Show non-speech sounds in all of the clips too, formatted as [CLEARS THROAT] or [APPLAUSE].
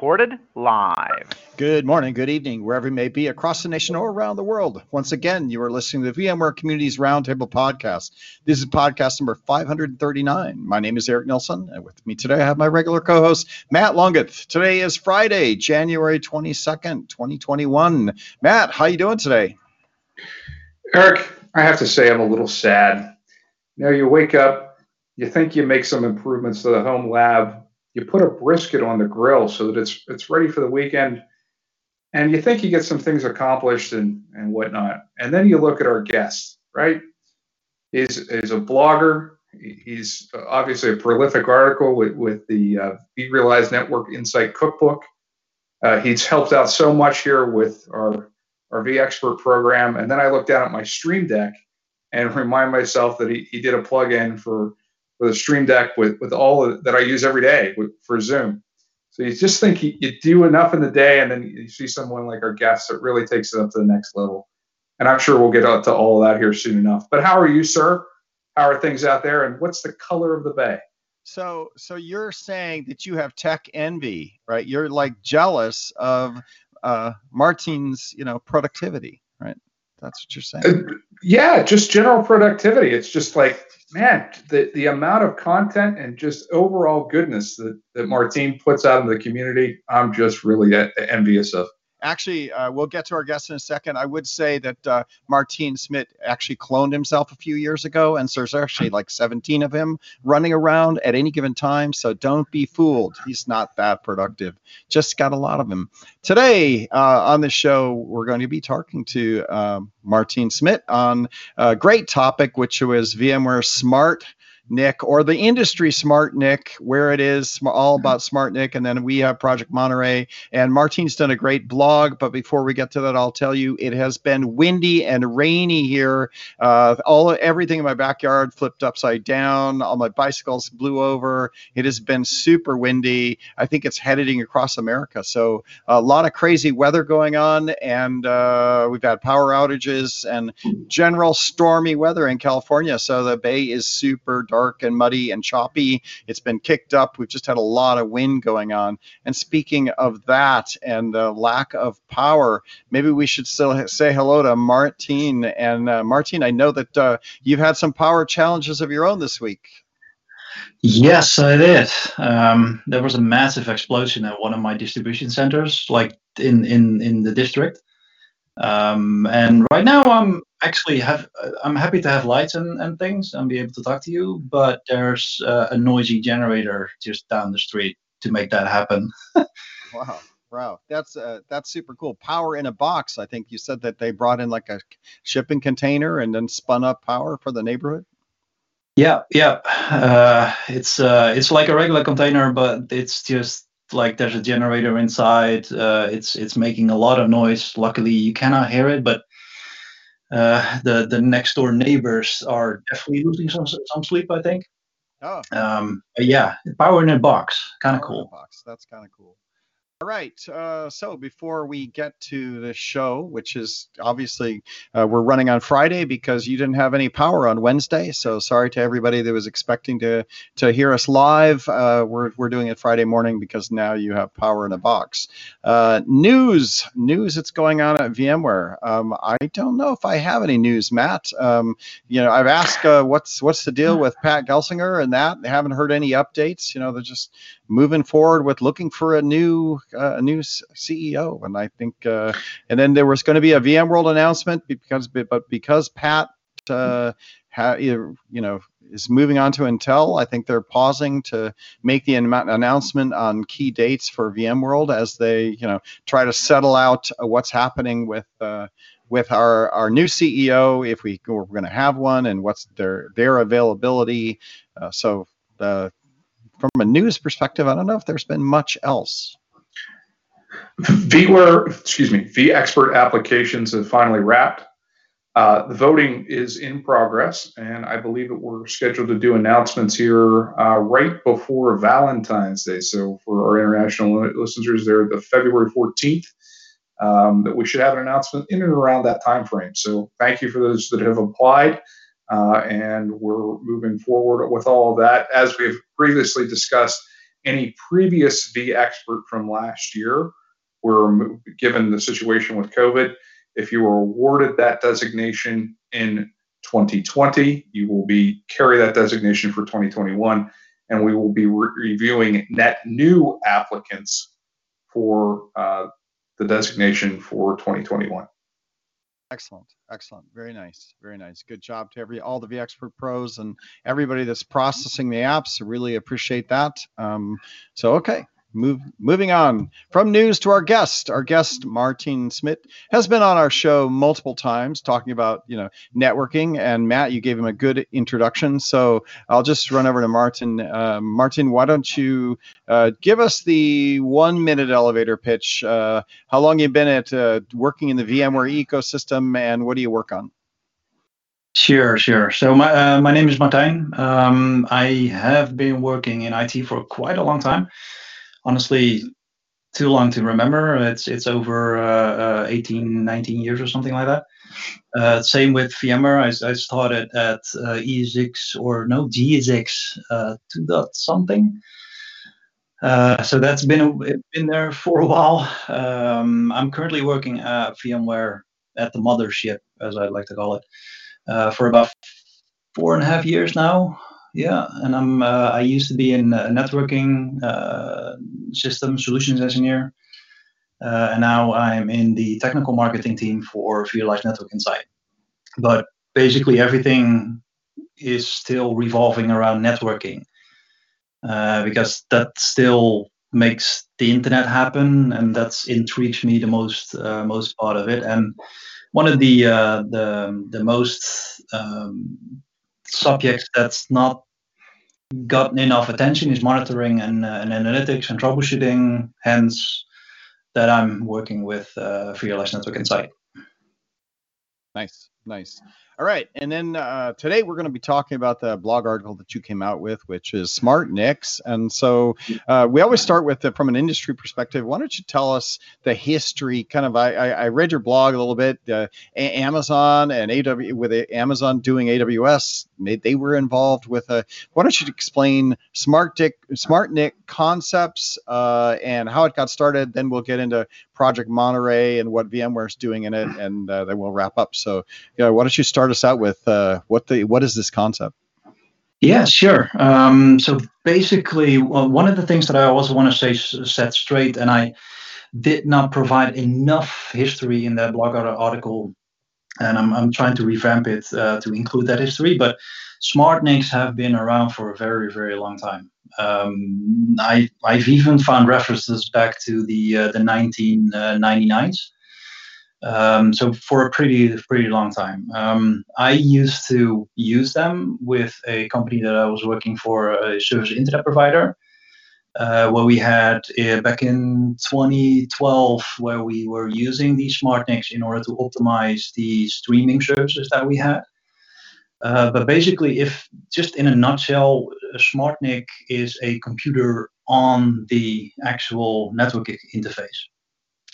recorded live. Good morning, good evening, wherever you may be across the nation or around the world. Once again, you are listening to the VMware Communities Roundtable podcast. This is podcast number 539. My name is Eric Nelson, and with me today I have my regular co-host Matt Longeth. Today is Friday, January 22nd, 2021. Matt, how are you doing today? Eric, I have to say I'm a little sad. You know, you wake up, you think you make some improvements to the home lab, you put a brisket on the grill so that it's it's ready for the weekend and you think you get some things accomplished and and whatnot. And then you look at our guest right? He's, he's a blogger. He's obviously a prolific article with, with the uh, vRealize network insight cookbook. Uh, he's helped out so much here with our our vExpert program. And then i look down at my stream deck and [LAUGHS] remind myself that he, he did a plug-in for with a Stream Deck with with all of, that I use every day with, for Zoom. So you just think you, you do enough in the day, and then you see someone like our guest that really takes it up to the next level. And I'm sure we'll get out to all of that here soon enough. But how are you, sir? How are things out there? And what's the color of the bay? So, so you're saying that you have tech envy, right? You're like jealous of uh, Martin's, you know, productivity, right? That's what you're saying. Uh, yeah, just general productivity. It's just like man, the, the amount of content and just overall goodness that, that Martijn puts out in the community, I'm just really envious of. Actually, uh, we'll get to our guest in a second. I would say that uh, Martijn Smith actually cloned himself a few years ago, and so there's actually like 17 of him running around at any given time. So don't be fooled. He's not that productive. Just got a lot of them. Today uh, on the show, we're going to be talking to um, Martijn Smith on a great topic, which was VMware Smart NIC or the industry smart NIC where it is all mm-hmm. about smart NIC and then we have project monterey. And martine's done a great blog but before we get to that i'll tell you it has been windy and rainy here. Uh, all everything in my backyard flipped upside down. All my bicycles blew over. It has been super windy. I think it's heading across america. So a lot of crazy weather going on and uh, we've had power outages and general stormy weather in california. So the bay is super dark dark and muddy and choppy. It's been kicked up. We've just had a lot of wind going on. And speaking of that and the lack of power, maybe we should still say hello to Martijn. And uh, Martijn, I know that uh, you've had some power challenges of your own this week. Yes, I did. Um, there was a massive explosion at one of my distribution centers, like in in in the district. Um, and right now, I'm actually have I'm happy to have lights and, and things and be able to talk to you, but there's uh, a noisy generator just down the street to make that happen. [LAUGHS] wow. Wow, that's uh, that's super cool. Power in a box. I think you said that they brought in like a shipping container and then spun up power for the neighborhood. Yeah, yeah. Uh, it's uh, it's like a regular container, but it's just like there's a generator inside. Uh, it's it's making a lot of noise. Luckily, you cannot hear it, but uh, the the next door neighbors are definitely losing some some sleep. I think. Oh. Um, yeah, power in a box, kind of cool. Box, that's kind of cool. All right. Uh, so before we get to the show, which is obviously uh, we're running on Friday because you didn't have any power on Wednesday. So sorry to everybody that was expecting to to hear us live. Uh, we're we're doing it Friday morning because now you have power in a box. Uh, news, news that's going on at VMware. Um, I don't know if I have any news, Matt. Um, you know, I've asked uh, what's what's the deal with Pat Gelsinger and that. I haven't heard any updates. You know, they're just moving forward with looking for a new uh, a new CEO, and I think uh, and then there was going to be a VMworld announcement because but because Pat uh, ha, you know is moving on to Intel, I think they're pausing to make the announcement on key dates for VMworld as they you know try to settle out what's happening with. Uh, with our, our new CEO, if we, we're going to have one, and what's their their availability. Uh, so the from a news perspective, I don't know if there's been much else. VMware, excuse me, vExpert applications have finally wrapped. Uh, the voting is in progress, and I believe that we're scheduled to do announcements here uh, right before Valentine's Day. So for our international listeners, there, the February 14th, um, that we should have an announcement in and around that time frame. So thank you for those that have applied. Uh, and we're moving forward with all of that. As we've previously discussed, any previous vExpert from last year were given the situation with COVID. If you were awarded that designation in 2020, you will be carry that designation for 2021, and we will be re- reviewing net new applicants for uh, the designation for 2021. Excellent, excellent, very nice, very nice. Good job to every all the vExpert pros and everybody that's processing the apps. Really appreciate that. Um, so okay, Move, moving on from news to our guest. Our guest, Martin Smit, has been on our show multiple times talking about, you know, networking. And Matt, you gave him a good introduction. So I'll just run over to Martin. Uh, Martin, why don't you uh, give us the one minute elevator pitch? Uh, how long you been at uh, working in the VMware ecosystem and what do you work on? Sure, sure. So my uh, my name is Martijn. Um, I have been working in IT for quite a long time honestly too long to remember. It's it's over uh, uh, 18, 19 years or something like that. Uh, same with VMware. I, I started at uh, ESX or no GSX uh, 2 dot something. Uh, so that's been been there for a while. Um, I'm currently working at VMware at the mothership, as I like to call it, uh, for about four and a half years now yeah, and I'm uh, I used to be in a networking uh, system solutions engineer, uh, and now I'm in the technical marketing team for vRealize Network Insight. But basically, everything is still revolving around networking uh, because that still makes the internet happen, and that's intrigues me the most uh, most part of it. And one of the uh, the the most um, subjects that's not gotten enough attention is monitoring and, uh, and analytics and troubleshooting. Hence, that I'm working with uh, vRealize Network Insight. Nice, nice. All right, and then uh, today we're going to be talking about the blog article that you came out with, which is Smart NICs. And so uh, we always start with it from an industry perspective. Why don't you tell us the history? Kind of, I, I read your blog a little bit. Uh, Amazon and AW with Amazon doing AWS, they were involved with a. Why don't you explain Smart NIC, Smart NIC concepts uh, and how it got started? Then we'll get into Project Monterey and what VMware is doing in it, and uh, then we'll wrap up. So, yeah, why don't you start us out with uh, what the what is this concept? Yeah, sure. Um, so basically, well, one of the things that I also want to say set straight, and I did not provide enough history in that blog article, and I'm, I'm trying to revamp it uh, to include that history. But smart NICs have been around for a very, very long time. Um, I, I've even found references back to the uh, the 1999s. Um, so for a pretty pretty long time. Um, I used to use them with a company that I was working for, a service internet provider, uh, where we had uh, back in 2012, where we were using these smart NICs in order to optimize the streaming services that we had. Uh, but basically, if just in a nutshell, a smart NIC is a computer on the actual network interface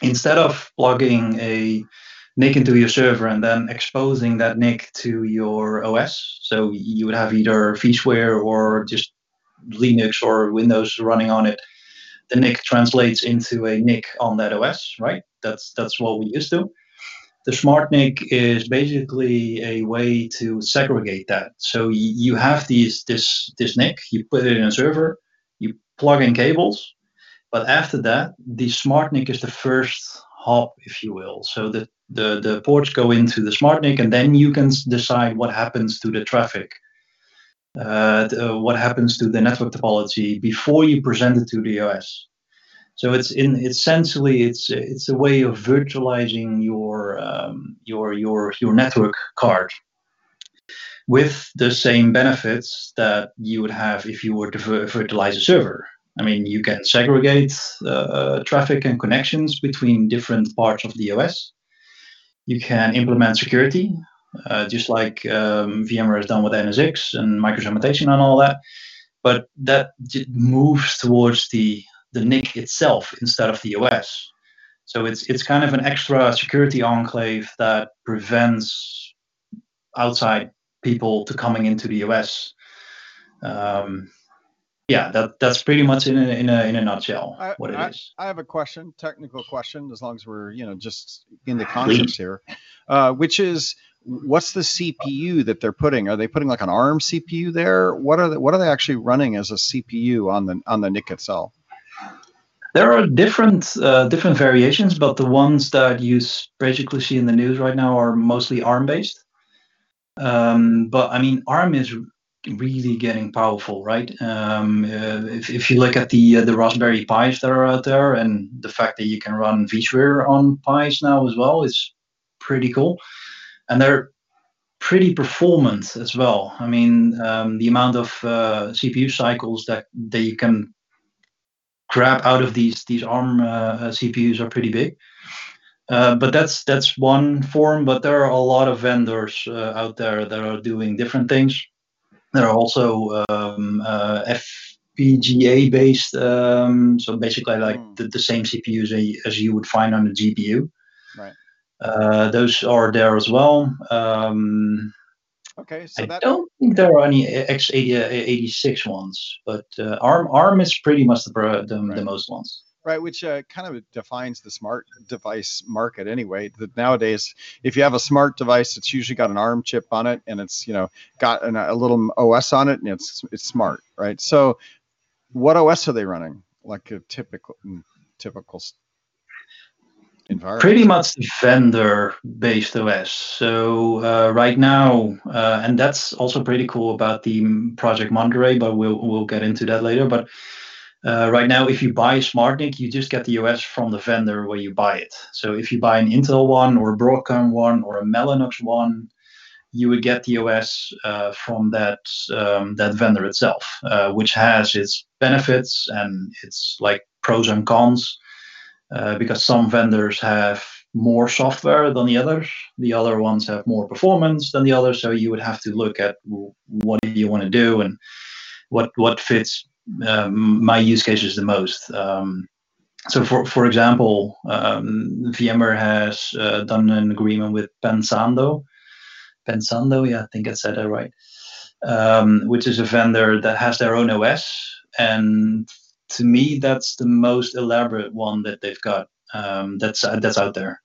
instead of plugging a NIC into your server and then exposing that NIC to your OS, so you would have either vSphere or just Linux or Windows running on it. The NIC translates into a NIC on that OS, right? That's that's what we used to. The smart NIC is basically a way to segregate that. So you have these this this NIC, you put it in a server, you plug in cables, but after that, the smart NIC is the first hop, if you will. So the, the, the ports go into the smart NIC, and then you can decide what happens to the traffic. Uh, the, what happens to the network topology before you present it to the OS. So it's in essentially it's it's a way of virtualizing your um, your your your network card with the same benefits that you would have if you were to virtualize a server. I mean, you can segregate uh, traffic and connections between different parts of the OS. You can implement security, uh, just like um, VMware has done with NSX and microsegmentation and all that. But that moves towards the, the NIC itself instead of the OS. So it's it's kind of an extra security enclave that prevents outside people to coming into the OS. Um, yeah, that that's pretty much in a in a, in a nutshell I, what it I, is. I have a question, technical question, as long as we're you know just in the concepts here, uh, which is what's the CPU that they're putting? Are they putting like an ARM CPU there? What are they, what are they actually running as a CPU on the on the NIC itself? There are different uh, different variations, but the ones that you basically see in the news right now are mostly ARM based. Um, but I mean, ARM is really getting powerful, right? Um, uh, if, if you look at the uh, the Raspberry Pis that are out there, and the fact that you can run vSphere on Pis now as well is pretty cool, and they're pretty performant as well. I mean, um, the amount of uh, CPU cycles that that you can grab out of these these ARM uh, CPUs are pretty big. Uh, but that's that's one form. But there are a lot of vendors uh, out there that are doing different things. There are also um, uh, FPGA based, um, so basically like Hmm. the, the same CPUs as you would find on a GPU. Right. Uh, those are there as well. Um, Okay, so I that don't think there are any x86 ones, but uh, ARM ARM is pretty much the the, Right. the most ones. Right, which uh, kind of defines the smart device market anyway. That nowadays, if you have a smart device, it's usually got an ARM chip on it, and it's you know got an, a little OS on it, and it's it's smart, right? So, what OS are they running? Like a typical typical environment. Pretty much the vendor-based OS. So uh, right now, uh, and that's also pretty cool about the Project Monterey, but we'll we'll get into that later. But uh, right now, if you buy a SmartNIC, you just get the OS from the vendor where you buy it. So if you buy an Intel one, or a Broadcom one, or a Mellanox one, you would get the OS uh, from that um, that vendor itself, uh, which has its benefits and its like pros and cons. Uh, because some vendors have more software than the others, the other ones have more performance than the others. So you would have to look at what do you want to do and what what fits um, my use cases the most. Um, so, for for example, um, VMware has uh, done an agreement with Pensando. Pensando, yeah, I think I said that right. Um, which is a vendor that has their own OS, and to me, that's the most elaborate one that they've got. Um, that's uh, that's out there.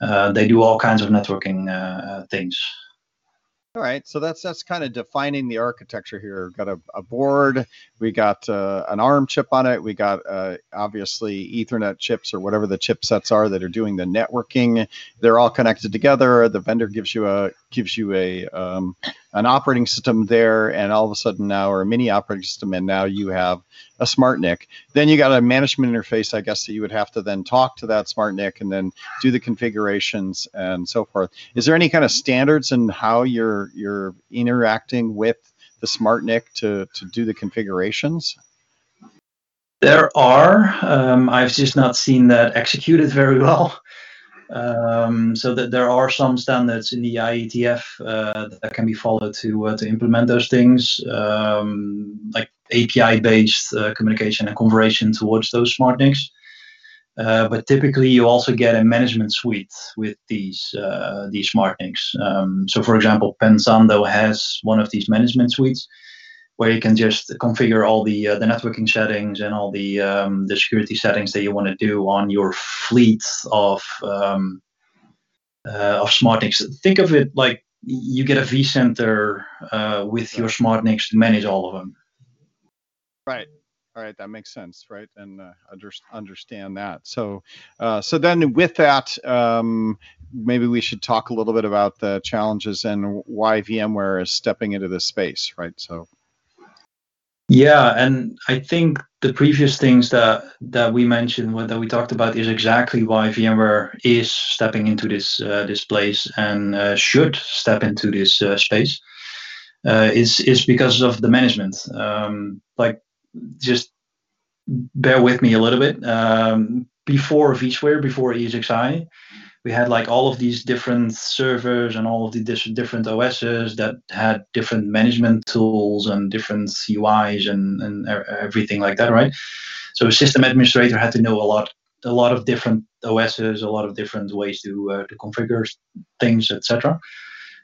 Uh, they do all kinds of networking uh, things. All right, so that's that's kind of defining the architecture here. We've got a, a board, we got uh, an ARM chip on it, we got uh, obviously Ethernet chips or whatever the chipsets are that are doing the networking. They're all connected together. The vendor gives you a gives you a um, an operating system there, and all of a sudden now, or a mini operating system, and now you have a smart NIC. Then you got a management interface, I guess, that you would have to then talk to that smart NIC and then do the configurations and so forth. Is there any kind of standards in how you're you're interacting with the smart NIC to to do the configurations? There are. Um, I've just not seen that executed very well. Um, so that there are some standards in the IETF uh, that can be followed to uh, to implement those things, um, like API-based uh, communication and conversation towards those smart NICs. Uh, but typically, you also get a management suite with these uh, these smart NICs. Um, so, for example, Pensando has one of these management suites where you can just configure all the uh, the networking settings and all the um, the security settings that you want to do on your fleet of um, uh, of smart NICs. Think of it like you get a vCenter uh, with your smart NICs to manage all of them. Right. All right, that makes sense, right? And uh, under, understand that. So, uh, so then with that, um, maybe we should talk a little bit about the challenges and why VMware is stepping into this space, right? So, Yeah, and I think the previous things that that we mentioned, what- that we talked about, is exactly why VMware is stepping into this uh, this place and uh, should step into this uh, space. Uh, is is because of the management. Um, like, just bear with me a little bit. Um, before vSphere, before ESXi, we had like all of these different servers and all of the different OSs that had different management tools and different UIs and, and everything like that, right? So a system administrator had to know a lot, a lot of different OSs, a lot of different ways to uh, to configure things, etc.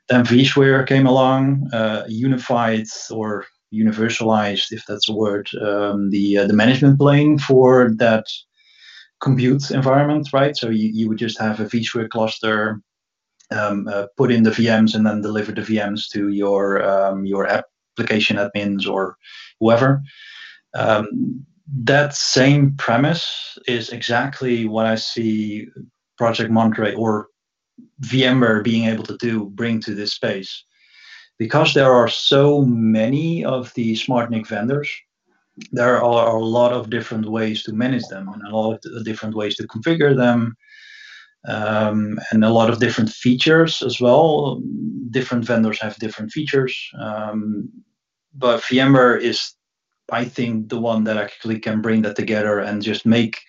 Then vSphere came along, uh, unified or universalized, if that's a word, um, the uh, the management plane for that compute environment, right? So you, you would just have a vSphere cluster, um, uh, put in the VMs, and then deliver the VMs to your um, your application admins or whoever. Um, that same premise is exactly what I see Project Monterey or VMware being able to do, bring to this space. Because there are so many of the SmartNIC vendors, there are a lot of different ways to manage them and a lot of different ways to configure them um, and a lot of different features as well. Different vendors have different features, um, but VMware is, I think, the one that actually can bring that together and just make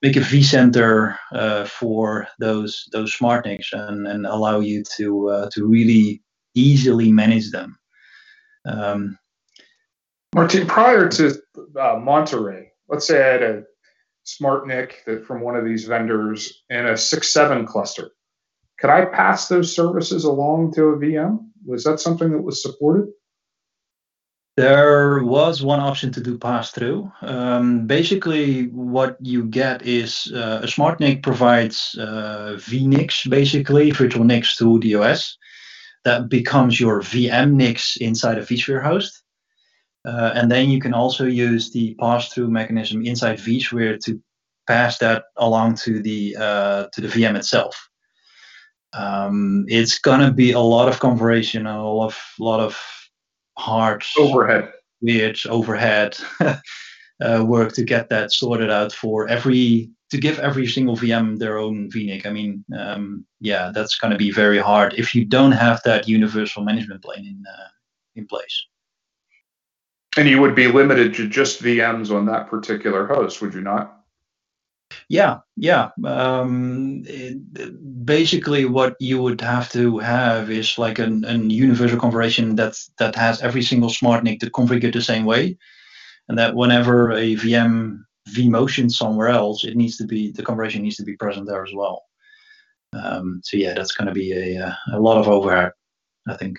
make a vCenter uh, for those those SmartNICs and, and allow you to uh, to really easily manage them. Um, Martin, prior to uh, Monterey, let's say I had a SmartNIC that from one of these vendors in a six seven cluster. Could I pass those services along to a VM? Was that something that was supported? There was one option to do pass through. Um, basically, what you get is uh, a SmartNIC provides uh, vNICs, basically virtual NICs to the OS. That becomes your VM NICs inside a vSphere host. Uh, and then you can also use the pass-through mechanism inside vSphere to pass that along to the uh, to the VM itself. Um, it's gonna be a lot of conversion, a lot of lot of hard overhead, weird overhead [LAUGHS] uh, work to get that sorted out for every to give every single VM their own VNIC. I mean, um, yeah, that's going to be very hard if you don't have that universal management plane in uh, in place. And you would be limited to just VMs on that particular host, would you not? Yeah, yeah. Um, it, basically, what you would have to have is like an, an universal configuration that that has every single SmartNIC to configure the same way, and that whenever a VM vMotion somewhere else, it needs to be the configuration needs to be present there as well. Um, so yeah, that's going to be a a lot of overhead, I think.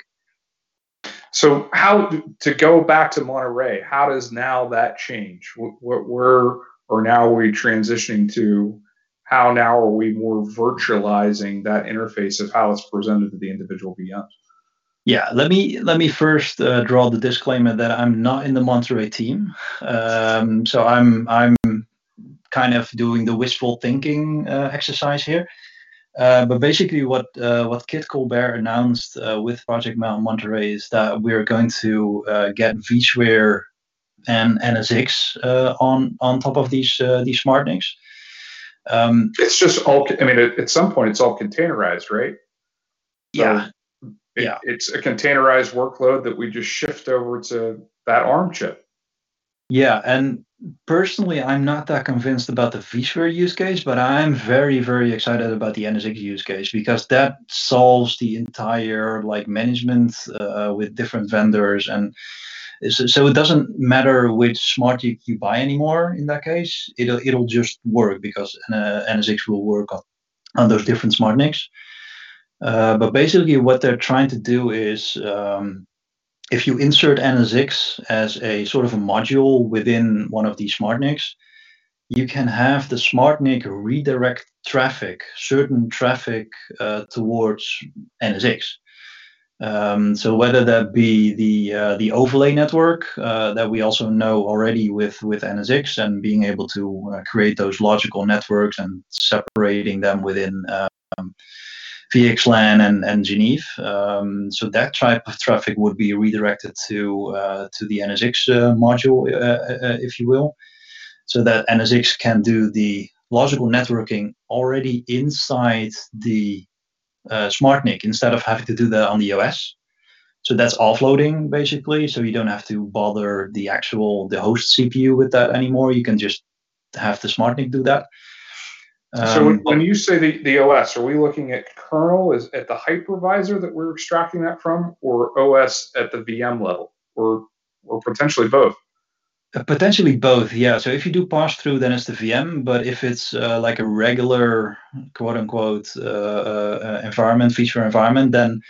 So how to go back to Monterey? How does now that change? What where or now are we transitioning to how now are we more virtualizing that interface of how it's presented to the individual VMs? Yeah, let me let me first uh, draw the disclaimer that I'm not in the Monterey team, um, so I'm I'm kind of doing the wishful thinking uh, exercise here. Uh, but basically, what uh, what Kit Colbert announced uh, with Project Mount Monterey is that we're going to uh, get vSphere and NSX uh, on on top of these uh, these SmartNICs. Um, it's just all. I mean, at, some point, it's all containerized, right? So yeah. It, yeah. It's a containerized workload that we just shift over to that ARM chip. Yeah, and personally, I'm not that convinced about the vSphere use case, but I'm very, very excited about the NSX use case because that solves the entire like management uh, with different vendors and so, so it doesn't matter which smart you, buy anymore in that case. It'll it'll just work because uh, NSX will work on, on those different smart NICs. Uh, but basically, what they're trying to do is um, if you insert NSX as a sort of a module within one of these smart NICs, you can have the smart NIC redirect traffic, certain traffic uh, towards NSX. Um, so whether that be the uh, the overlay network uh, that we also know already with with NSX and being able to uh, create those logical networks and separating them within um, VXLAN and and Geneve. Um, so that type of traffic would be redirected to uh, to the NSX uh, module, uh, if you will, so that NSX can do the logical networking already inside the uh, SmartNIC instead of having to do that on the OS. So that's offloading basically. So you don't have to bother the actual the host CPU with that anymore. You can just have the SmartNIC do that. Um, so when, you say the, the OS, are we looking at kernel is at the hypervisor that we're extracting that from, or OS at the VM level, or or potentially both? Uh, potentially both, yeah. So if you do pass through, then it's the VM. But if it's uh, like a regular quote unquote uh, uh, environment, feature environment, then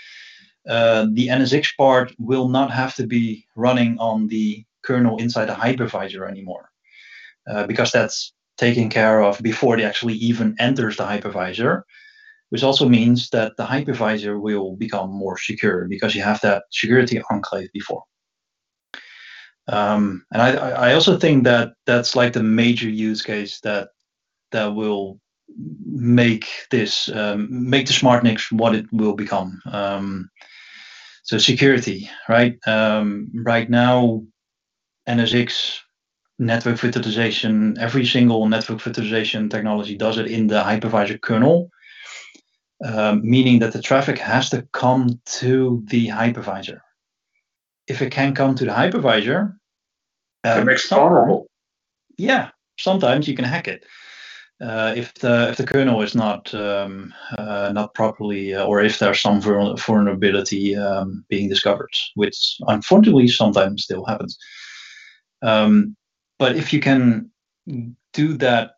uh, the NSX part will not have to be running on the kernel inside the hypervisor anymore, uh, because that's taken care of before it actually even enters the hypervisor, which also means that the hypervisor will become more secure because you have that security enclave before. Um, and I, I also think that that's like the major use case that that will make this um, make the SmartNIC what it will become. Um, so security, right? Um, right now, NSX network virtualization, every single network virtualization technology does it in the hypervisor kernel, um, meaning that the traffic has to come to the hypervisor. If it can come to the hypervisor, um, it makes it vulnerable. Yeah, sometimes you can hack it uh, if the if the kernel is not um, uh, not properly uh, or if there's some vulnerability um, being discovered, which unfortunately sometimes still happens. Um, but if you can do that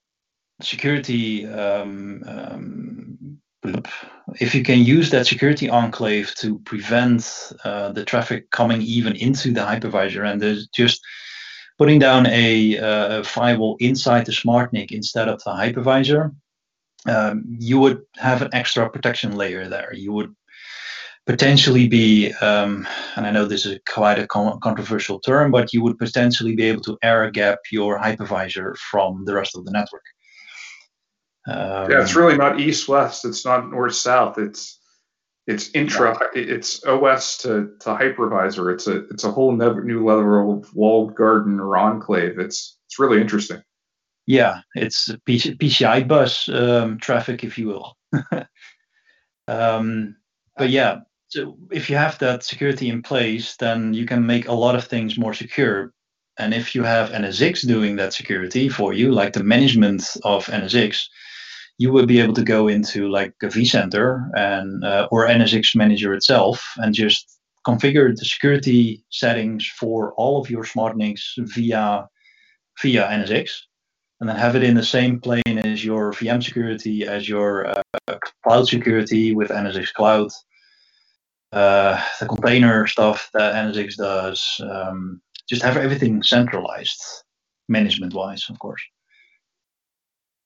security, um, um, if you can use that security enclave to prevent uh, the traffic coming even into the hypervisor, and there's just putting down a, uh, firewall inside the SmartNIC instead of the hypervisor, um, you would have an extra protection layer there. You would potentially be, um, and I know this is quite a controversial term, but you would potentially be able to air gap your hypervisor from the rest of the network. Um, yeah, it's really not east west. It's not north south. It's it's intra it's os to, to hypervisor it's a it's a whole new level of walled garden or enclave it's it's really interesting yeah it's pci bus um, traffic if you will [LAUGHS] um, but yeah so if you have that security in place then you can make a lot of things more secure. And if you have nsx doing that security for you like the management of nsx you would be able to go into like a vCenter and uh, or NSX Manager itself and just configure the security settings for all of your SmartNICs via via NSX, and then have it in the same plane as your VM security, as your uh, cloud security with NSX Cloud, uh, the container stuff that NSX does. Um, just have everything centralized, management-wise, of course.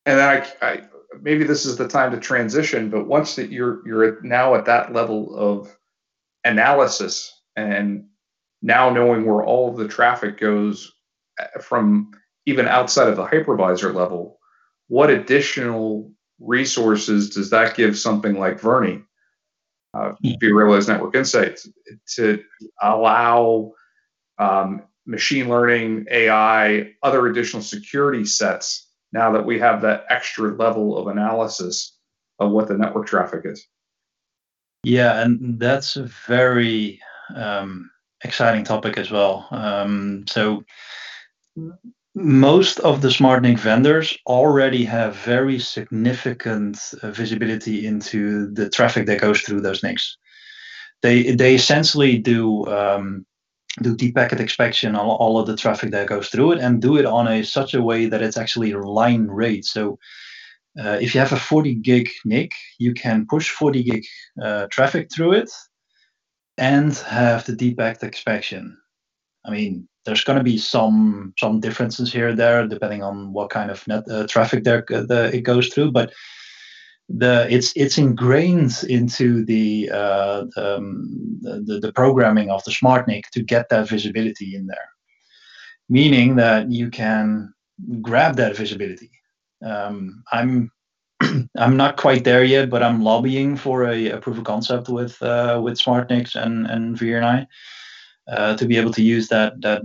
And I, I maybe this is the time to transition but once that you're you're now at that level of analysis and now knowing where all of the traffic goes uh, from even outside of the hypervisor level what additional resources does that give something like VRNI uh, vRealize Network Insights to allow um, machine learning, AI, other additional security sets now that we have that extra level of analysis of what the network traffic is. Yeah, and that's a very um, exciting topic as well. Um, so most of the SmartNIC vendors already have very significant uh, visibility into the traffic that goes through those NICs. They they essentially do um, do deep packet inspection on all of the traffic that goes through it and do it on a such a way that it's actually line rate. So uh, if you have a 40 gig NIC, you can push 40 gig uh, traffic through it and have the deep packet inspection. I mean, there's going to be some some differences here there depending on what kind of net uh, traffic there uh, the, it goes through, but the it's it's ingrained into the, uh, um, the the programming of the SmartNIC to get that visibility in there, meaning that you can grab that visibility. Um, I'm [CLEARS THROAT] I'm not quite there yet, but I'm lobbying for a, a proof of concept with uh, with SmartNICs and and VRNI to be able to use that that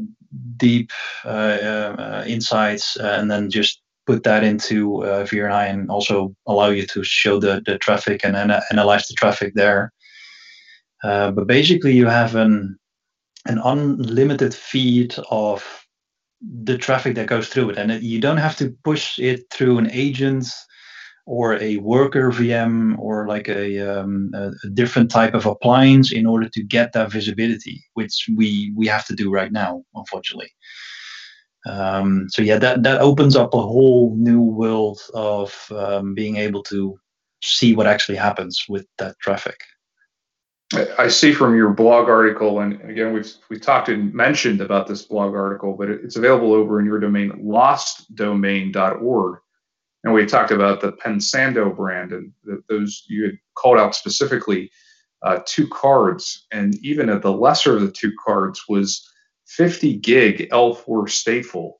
deep uh, uh insights and then just put that into uh, VRNI and also allow you to show the, the traffic and ana- analyze the traffic there. Uh, but basically, you have an an unlimited feed of the traffic that goes through it, and you don't have to push it through an agent or a worker VM or like a, um, a, a, different type of appliance in order to get that visibility, which we we have to do right now, unfortunately. Um, so yeah, that that opens up a whole new world of um, being able to see what actually happens with that traffic. I see from your blog article, and again, we've we've talked and mentioned about this blog article, but it's available over in your domain, lostdomain.org. And we talked about the Pensando brand, and the, those you had called out specifically uh, two cards, and even at the lesser of the two cards was 50 gig L4 stateful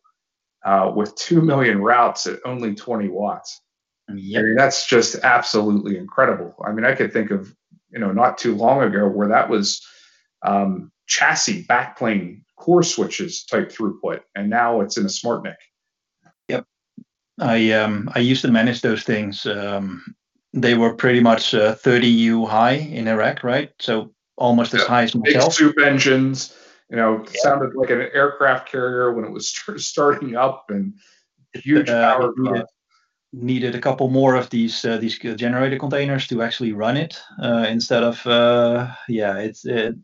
uh, with 2 million routes at only 20 watts. Yep. I mean, that's just absolutely incredible. I mean, I could think of, you know, not too long ago where that was um, chassis backplane core switches type throughput, and now it's in a SmartNIC. Yep. I um, I used to manage those things. Um, they were pretty much uh, 30 U high in Iraq, right? So almost as high as myself. Big soup engines, you know, yeah. sounded like an aircraft carrier when it was [LAUGHS] starting up and huge uh, power. Needed, needed, a couple more of these uh, these generator containers to actually run it uh, instead of uh, yeah, it's it,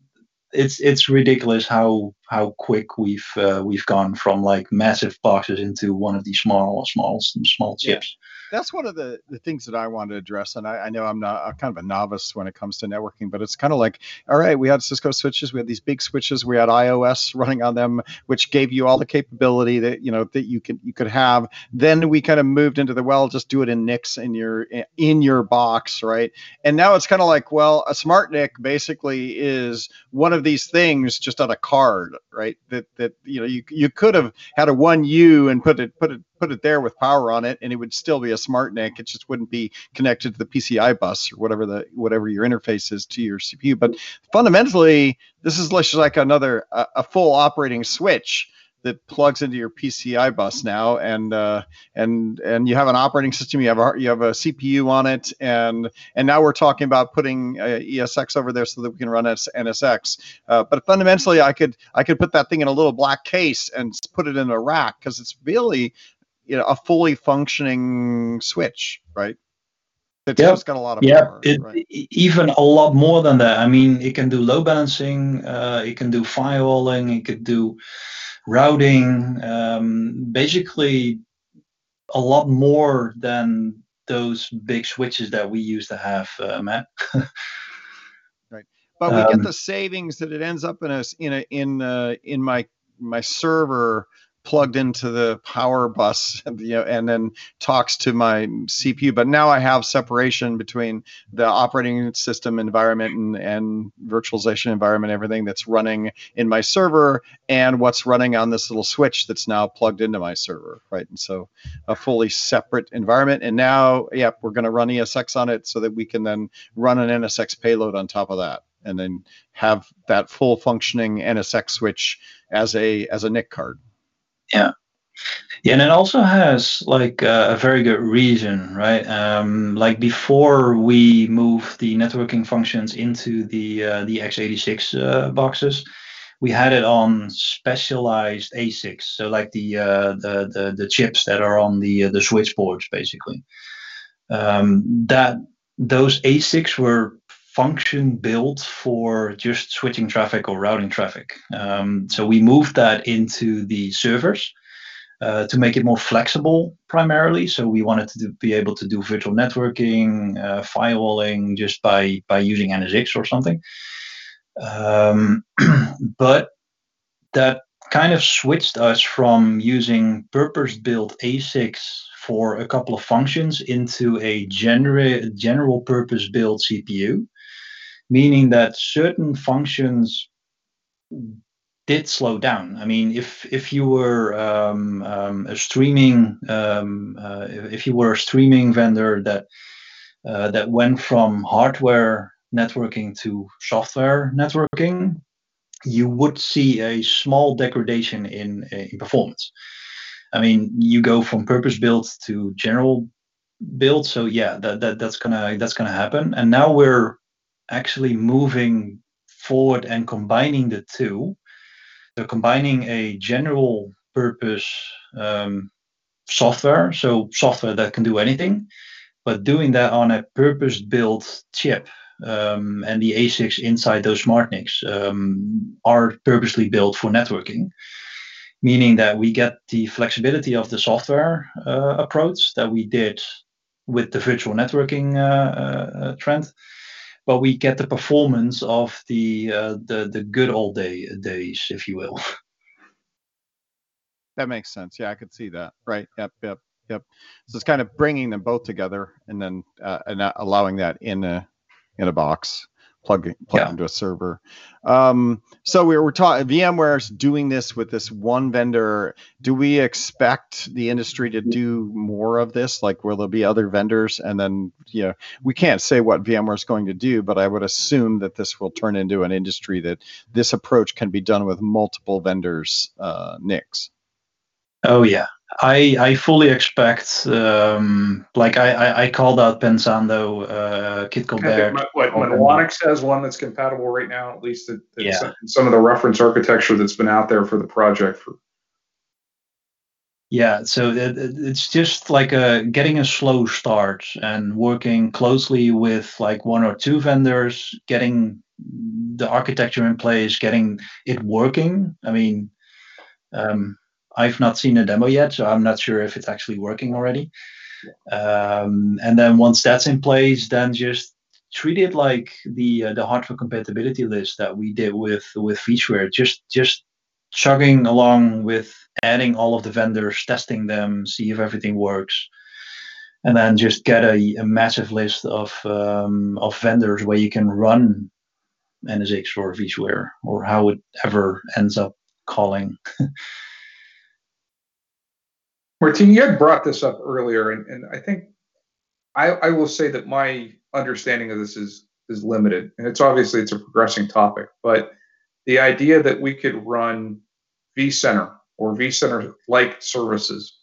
it's it's ridiculous how how quick we've uh, we've gone from like massive boxes into one of these small small small chips. That's one of the, the things that I want to address. And I, I know I'm not I'm kind of a novice when it comes to networking, but it's kind of like, all right, we had Cisco switches, we had these big switches, we had IOS running on them, which gave you all the capability that you know that you could you could have. Then we kind of moved into the well, just do it in NICs in your in your box, right? And now it's kind of like, well, a smart NIC basically is one of these things just on a card, right? That that you know you you could have had a one U and put it put it put it there with power on it and it would still be a smart NIC. It just wouldn't be connected to the PCI bus or whatever the whatever your interface is to your CPU. But fundamentally, this is just like another a, a full operating switch that plugs into your PCI bus now, and uh, and and you have an operating system. You have a you have a CPU on it, and and now we're talking about putting uh, ESX over there so that we can run NSX. Uh, but fundamentally, I could I could put that thing in a little black case and put it in a rack because it's really you know a fully functioning switch, right? It's yep. got a lot of yeah, right? even a lot more than that. I mean, it can do load balancing, uh, it can do firewalling, it could do routing, um, basically a lot more than those big switches that we used to have, uh, Matt. [LAUGHS] right, but we um, get the savings that it ends up in a in a in uh, in my my server plugged into the power bus [LAUGHS] you know, and then talks to my CPU. But now I have separation between the operating system environment and, and virtualization environment, everything that's running in my server and what's running on this little switch that's now plugged into my server, right? And so a fully separate environment. And now, yep, we're going to run ESX on it so that we can then run an NSX payload on top of that and then have that full functioning NSX switch as a as a NIC card. Yeah. Yeah, and it also has like uh, a very good reason, right? Um, like before we move the networking functions into the uh, the x86 uh, boxes, we had it on specialized ASICs, so like the uh, the, the the chips that are on the uh, the switch boards, basically. Um, that those ASICs were function built for just switching traffic or routing traffic. Um, so we moved that into the servers uh, to make it more flexible primarily. So we wanted to do, be able to do virtual networking, uh, firewalling just by, by using NSX or something. Um, [CLEARS THROAT] but that kind of switched us from using purpose-built ASICs for a couple of functions into a genera- general purpose-built CPU meaning that certain functions did slow down. I mean, if if you were um, um, a streaming um, uh, if you were a streaming vendor that uh, that went from hardware networking to software networking, you would see a small degradation in in performance. I mean, you go from purpose built to general build, so yeah, that, that that's gonna that's gonna happen. And now we're actually moving forward and combining the two. So combining a general purpose um, software, so software that can do anything, but doing that on a purpose-built chip. Um, and the ASICs inside those smart NICs um, are purposely built for networking, meaning that we get the flexibility of the software uh, approach that we did with the virtual networking uh, uh, trend, but we get the performance of the uh, the the good old day days, if you will. [LAUGHS] That makes sense. Yeah, I could see that. Right. Yep. Yep. Yep. So it's kind of bringing them both together and then uh, and allowing that in a in a box plug plug yeah. into a server. Um, so we were talking VMware is doing this with this one vendor. Do we expect the industry to do more of this? Like, will there be other vendors? And then, you know, we can't say what VMware is going to do, but I would assume that this will turn into an industry that this approach can be done with multiple vendors, uh, NICs. Oh yeah, I I fully expect um, like I, I, I called out Pensando, uh, Kit Colbert. What has one that's compatible right now, at least it, yeah. some of the reference architecture that's been out there for the project. For yeah, so it, it's just like a getting a slow start and working closely with like one or two vendors, getting the architecture in place, getting it working. I mean. Um, I've not seen a demo yet, so I'm not sure if it's actually working already. Um, and then once that's in place, then just treat it like the uh, the hardware compatibility list that we did with with featureware. Just just chugging along with adding all of the vendors, testing them, see if everything works, and then just get a, a massive list of um, of vendors where you can run NSX or featureware or how it ever ends up calling. [LAUGHS] Martin, you had brought this up earlier, and, and I think I, I will say that my understanding of this is is limited, and it's obviously it's a progressing topic, but the idea that we could run vCenter or vCenter like services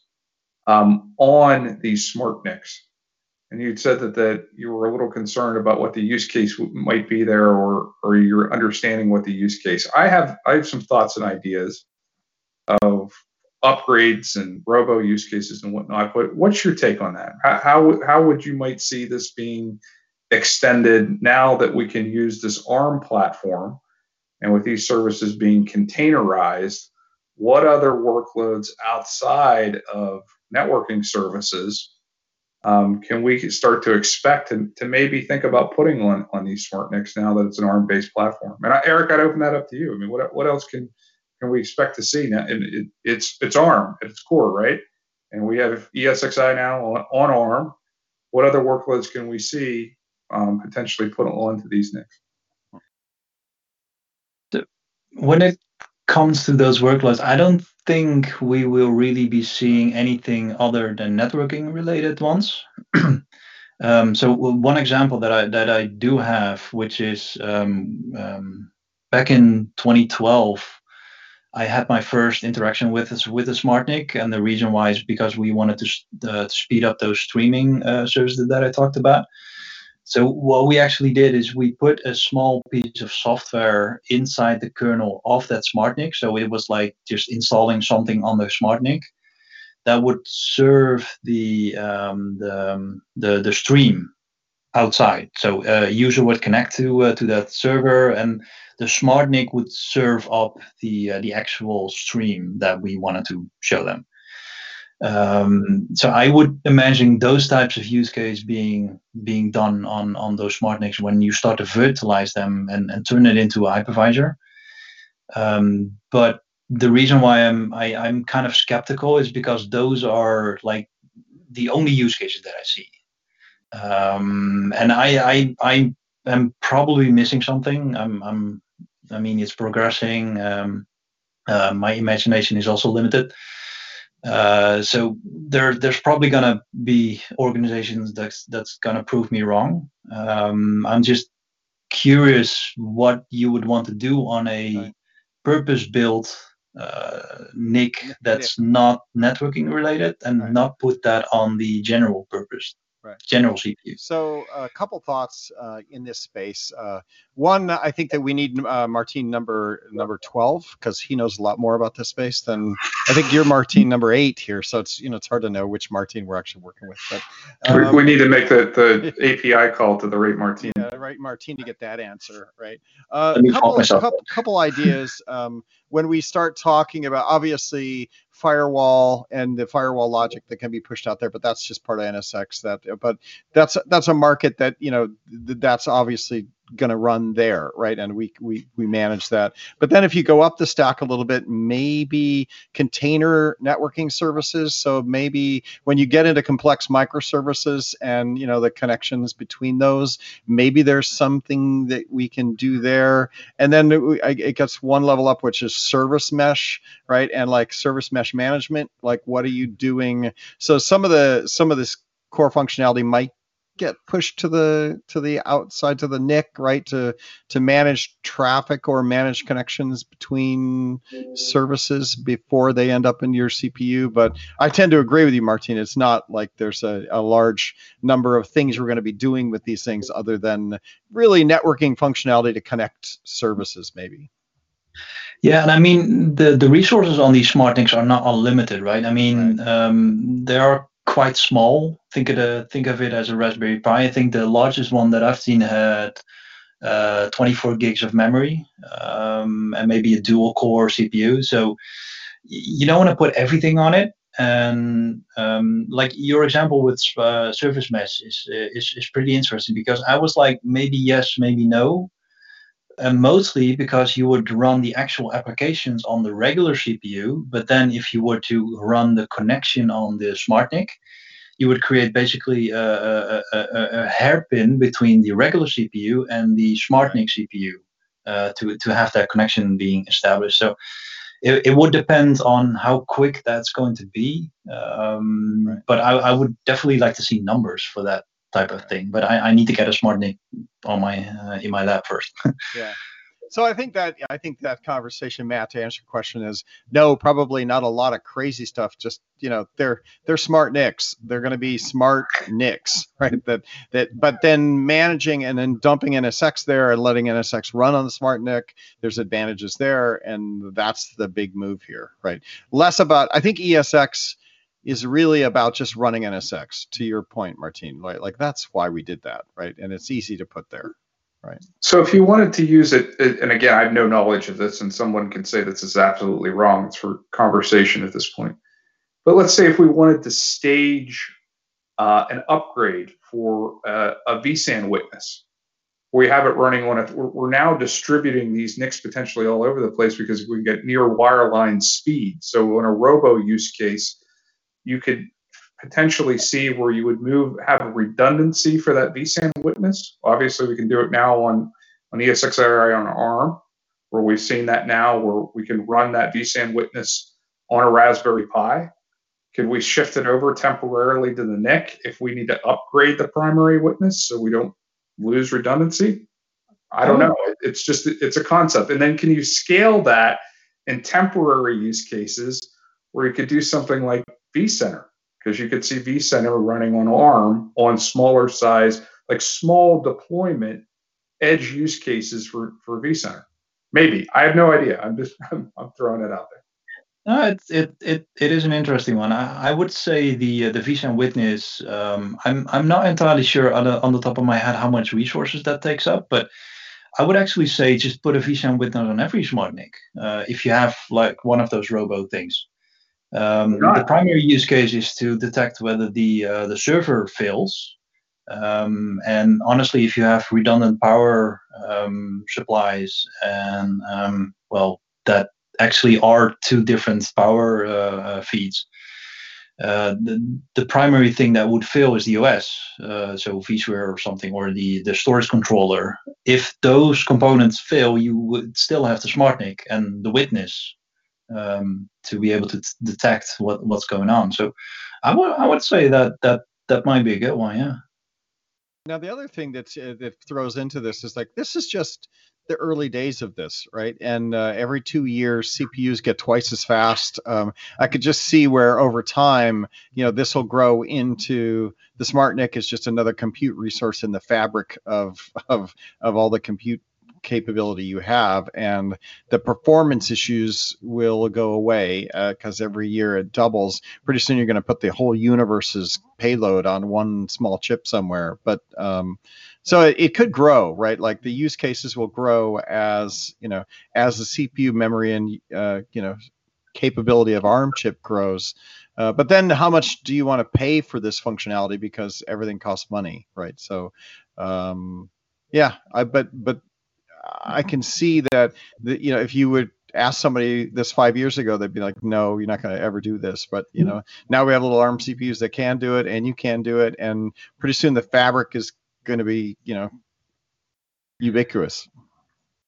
um, on these smart NICs. And you'd said that, that you were a little concerned about what the use case might be there or, or you're understanding what the use case. I have I have some thoughts and ideas of upgrades and robo use cases and whatnot. But what's your take on that? How, how, how would you might see this being extended now that we can use this ARM platform and with these services being containerized? What other workloads outside of networking services um, can we start to expect to, to maybe think about putting on, on these smart NICs now that it's an ARM based platform? And I, Eric, I'd open that up to you. I mean, what, what else can can we expect to see now? And it, it's it's ARM at its core, right? And we have ESXi now on, on ARM. What other workloads can we see um, potentially put onto these NICs? When it comes to those workloads, I don't think we will really be seeing anything other than networking related ones. [CLEARS THROAT] um, so one example that I that I do have, which is um, um, back in 2012, I had my first interaction with with the SmartNIC, and the reason why is because we wanted to, uh, speed up those streaming uh, services that I talked about. So what we actually did is we put a small piece of software inside the kernel of that SmartNIC. So it was like just installing something on the SmartNIC that would serve the um, the, um, the the stream outside. So a uh, user would connect to uh, to that server and the SmartNIC would serve up the uh, the actual stream that we wanted to show them. Um, so I would imagine those types of use case being being done on on those SmartNICs when you start to virtualize them and, and turn it into a hypervisor. Um, but the reason why I'm I, am i am kind of skeptical is because those are like the only use cases that I see. Um, and I I I am probably missing something. I'm I'm I mean, it's progressing. Um, uh, my imagination is also limited. Uh, so there, there's probably gonna be organizations that's that's gonna prove me wrong. Um, I'm just curious what you would want to do on a right. purpose-built uh, NIC that's yeah. not networking related, and right. not put that on the general purpose right. general CPU. So a couple thoughts uh, in this space. Uh, one, I think that we need uh, Martin number number twelve because he knows a lot more about this space than I think you're Martin number eight here. So it's you know it's hard to know which Martin we're actually working with. But um, we, we, need to make the, the [LAUGHS] API call to the right Martin. Yeah, right Martin to get that answer right. Uh, Let me couple, couple, couple ideas. Um, when we start talking about obviously firewall and the firewall logic that can be pushed out there, but that's just part of NSX. That, but that's that's a market that you know that's obviously going to run there, right? And we we we manage that. But then if you go up the stack a little bit, maybe container networking services. So maybe when you get into complex microservices and you know the connections between those, maybe there's something that we can do there. And then it, it gets one level up, which is service mesh, right? And like service mesh management, like what are you doing? So some of the some of this core functionality might get pushed to the to the outside to the NIC, right? To to manage traffic or manage connections between services before they end up in your CPU. But I tend to agree with you, Martin. It's not like there's a, a large number of things we're going to be doing with these things other than really networking functionality to connect services, maybe. Yeah, and I mean the the resources on these smart things are not unlimited, right? I mean right. Um, there are quite small. Think of the, think of it as a Raspberry Pi. I think the largest one that I've seen had uh, 24 gigs of memory um, and maybe a dual core CPU. So you don't want to put everything on it. And um, like your example with uh, Service Mesh is, is is pretty interesting because I was like maybe yes, maybe no, and mostly because you would run the actual applications on the regular CPU, but then if you were to run the connection on the SmartNIC, you would create basically a, a, a, a hairpin between the regular CPU and the SmartNIC CPU uh, to, to have that connection being established. So it, it would depend on how quick that's going to be. Um, right. But I, I would definitely like to see numbers for that type of thing. But I, I need to get a smart NIC on my uh, in my lab first. [LAUGHS] yeah. So I think that I think that conversation, Matt, to answer your question is no, probably not a lot of crazy stuff. Just you know, they're they're smart NICs. They're going to be smart NICs, [LAUGHS] right? That that, but then managing and then dumping NSX there and letting NSX run on the smart NIC. there's advantages there, and that's the big move here, right? Less about I think ESX is really about just running NSX. To your point, Martijn, like, like that's why we did that, right? And it's easy to put there, right? So if you wanted to use it, and again, I have no knowledge of this, and someone can say this is absolutely wrong. It's for conversation at this point. But let's say if we wanted to stage uh, an upgrade for uh, a vSAN witness, we have it running on it. We're, now distributing these NICs potentially all over the place because we get near wireline speed. So in a robo use case, you could potentially see where you would move have a redundancy for that vSAN witness. Obviously, we can do it now on on ESXi on ARM, where we've seen that now where we can run that vSAN witness on a Raspberry Pi. Could we shift it over temporarily to the NIC if we need to upgrade the primary witness so we don't lose redundancy? I don't mm-hmm. know. It's just it's a concept. And then can you scale that in temporary use cases where you could do something like vCenter because you could see vCenter running on ARM on smaller size, like small deployment edge use cases for, for vCenter. Maybe. I have no idea. I'm just [LAUGHS] I'm, I'm throwing it out there. No, it, it it it is an interesting one. I, I would say the uh, the vSAN witness. Um, I'm I'm not entirely sure on the, on the top of my head how much resources that takes up, but I would actually say just put a vCenter witness on every smart NIC uh, if you have like one of those robo things. Um, the primary use case is to detect whether the uh, the server fails. Um, and honestly, if you have redundant power um, supplies and um, well, that actually are two different power uh, uh, feeds. Uh, the, the primary thing that would fail is the OS, uh, so vSphere or something, or the, the storage controller. If those components fail, you would still have the SmartNIC and the witness um, to be able to t- detect what, what's going on. So I would I would say that that that might be a good one. Yeah. Now the other thing that uh, that throws into this is like this is just the early days of this, right? And uh, every two years, CPUs get twice as fast. Um, I could just see where over time, you know, this will grow into the smart NIC is just another compute resource in the fabric of of of all the compute capability you have, and the performance issues will go away because uh, every year it doubles. Pretty soon you're going to put the whole universe's payload on one small chip somewhere. But um, so it, it, could grow, right? Like the use cases will grow as you know as the CPU memory and uh, you know capability of ARM chip grows. Uh, but then, how much do you want to pay for this functionality? Because everything costs money, right? So, um, yeah, I but but I can see that the, you know if you would ask somebody this five years ago, they'd be like, no, you're not going to ever do this. But you know, now we have little ARM CPUs that can do it, and you can do it, and pretty soon the fabric is going to be you know ubiquitous.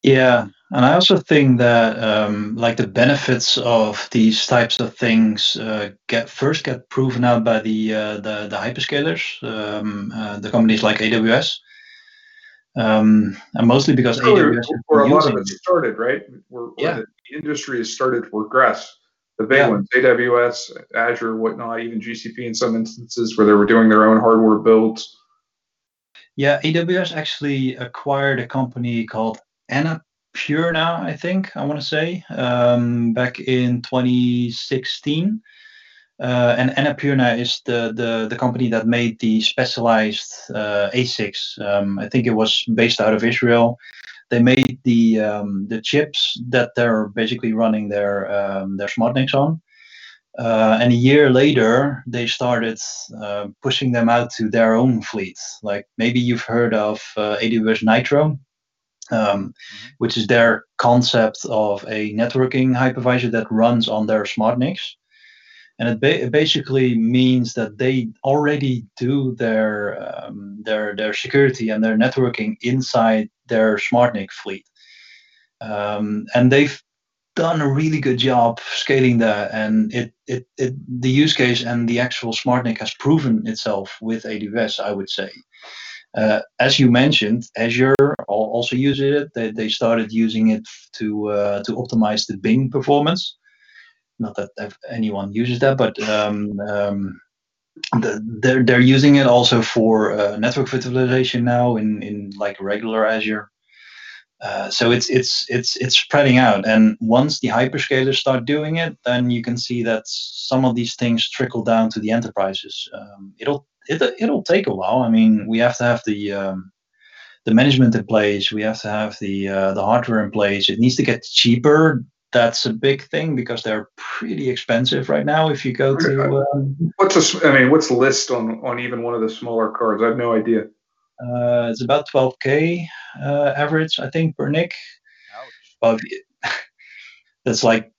Yeah, and I also think that um, like the benefits of these types of things uh, get first get proven out by the uh, the, the hyperscalers, um, uh, the companies like AWS, um, and mostly because AWS. where a lot of it started, right? Where, Yeah. the industry has started to regress. The big Yeah. ones, AWS, Azure, whatnot, even GCP in some instances where they were doing their own hardware builds. Yeah, AWS actually acquired a company called Annapurna now, I think, I want to say, um, back in 2016. Uh, and Annapurna is the, the, the company that made the specialized uh, ASICs. Um, I think it was based out of Israel. They made the um, the chips that they're basically running their um, their SmartNICs on. Uh, and a year later, they started uh, pushing them out to their own fleet. Like maybe you've heard of uh, AWS Nitro, um, which is their concept of a networking hypervisor that runs on their SmartNICs. And it, ba- it basically means that they already do their um, their their security and their networking inside their SmartNIC fleet, um, and they've done a really good job scaling that. And it, it it the use case and the actual SmartNIC has proven itself with AWS, I would say. Uh, as you mentioned, Azure also uses it. They, they started using it to uh, to optimize the Bing performance not that anyone uses that, but um, um, the, they're they're using it also for uh, network virtualization now in in like regular Azure. Uh, so it's it's it's it's spreading out, and once the hyperscalers start doing it, then you can see that some of these things trickle down to the enterprises. Um, it'll it, it'll take a while. I mean, we have to have the um, the management in place. We have to have the uh, the hardware in place. It needs to get cheaper that's a big thing because they're pretty expensive right now. If you go to, um, What's a, s- I mean, what's the list on on even one of the smaller cards? I have no idea. uh, it's about 12k uh, average, I think, per NIC. Ouch. But [LAUGHS] that's like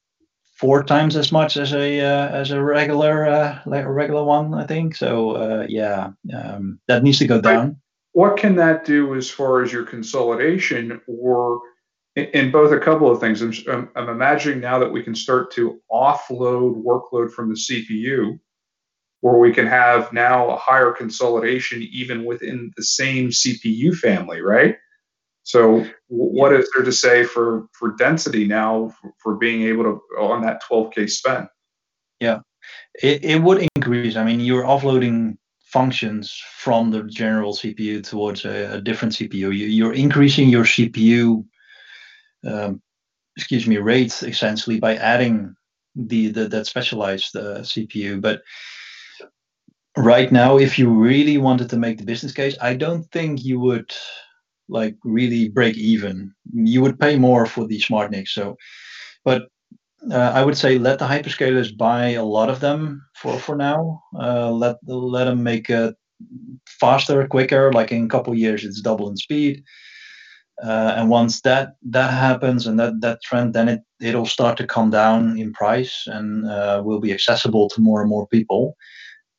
four times as much as a uh, as a regular uh, like a regular one, I think. So uh, yeah, um, that needs to go down. What can that do as far as your consolidation or in, both a couple of things? I'm, I'm, I'm imagining now that we can start to offload workload from the CPU where we can have now a higher consolidation even within the same CPU family, right? So what is there to say for for density now for, for being able to on that 12k spend? Yeah, it, it would increase. I mean, you're offloading functions from the general CPU towards a, a different CPU. You, you're increasing your CPU, um, excuse me, rates essentially by adding the, the that specialized uh, CPU. But right now, if you really wanted to make the business case, I don't think you would like really break even. You would pay more for the smart NICs. So, but uh, I would say let the hyperscalers buy a lot of them for for now. Uh, let let them make it faster, quicker. Like in a couple years, it's double in speed. Uh, and once that that happens and that that trend, then it it'll start to come down in price and uh, will be accessible to more and more people.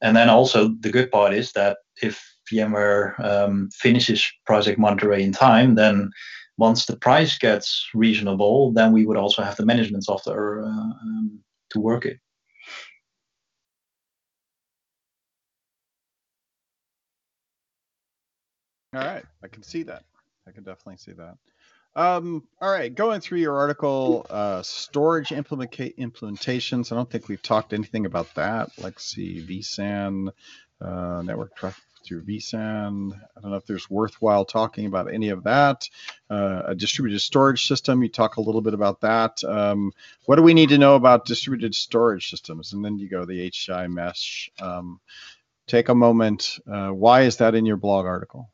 And then also the good part is that if VMware um, finishes Project Monterey in time, then once the price gets reasonable, then we would also have the management software uh, um, to work it. All right, I can see that. I can definitely see that. Um, all right, going through your article, uh, storage implementa- implementations. I don't think we've talked anything about that. Let's see, vSAN, uh, network traffic through vSAN. I don't know if there's worthwhile talking about any of that. Uh, a distributed storage system. You talk a little bit about that. Um, what do we need to know about distributed storage systems? And then you go the HCI mesh. Um, take a moment. Uh, why is that in your blog article?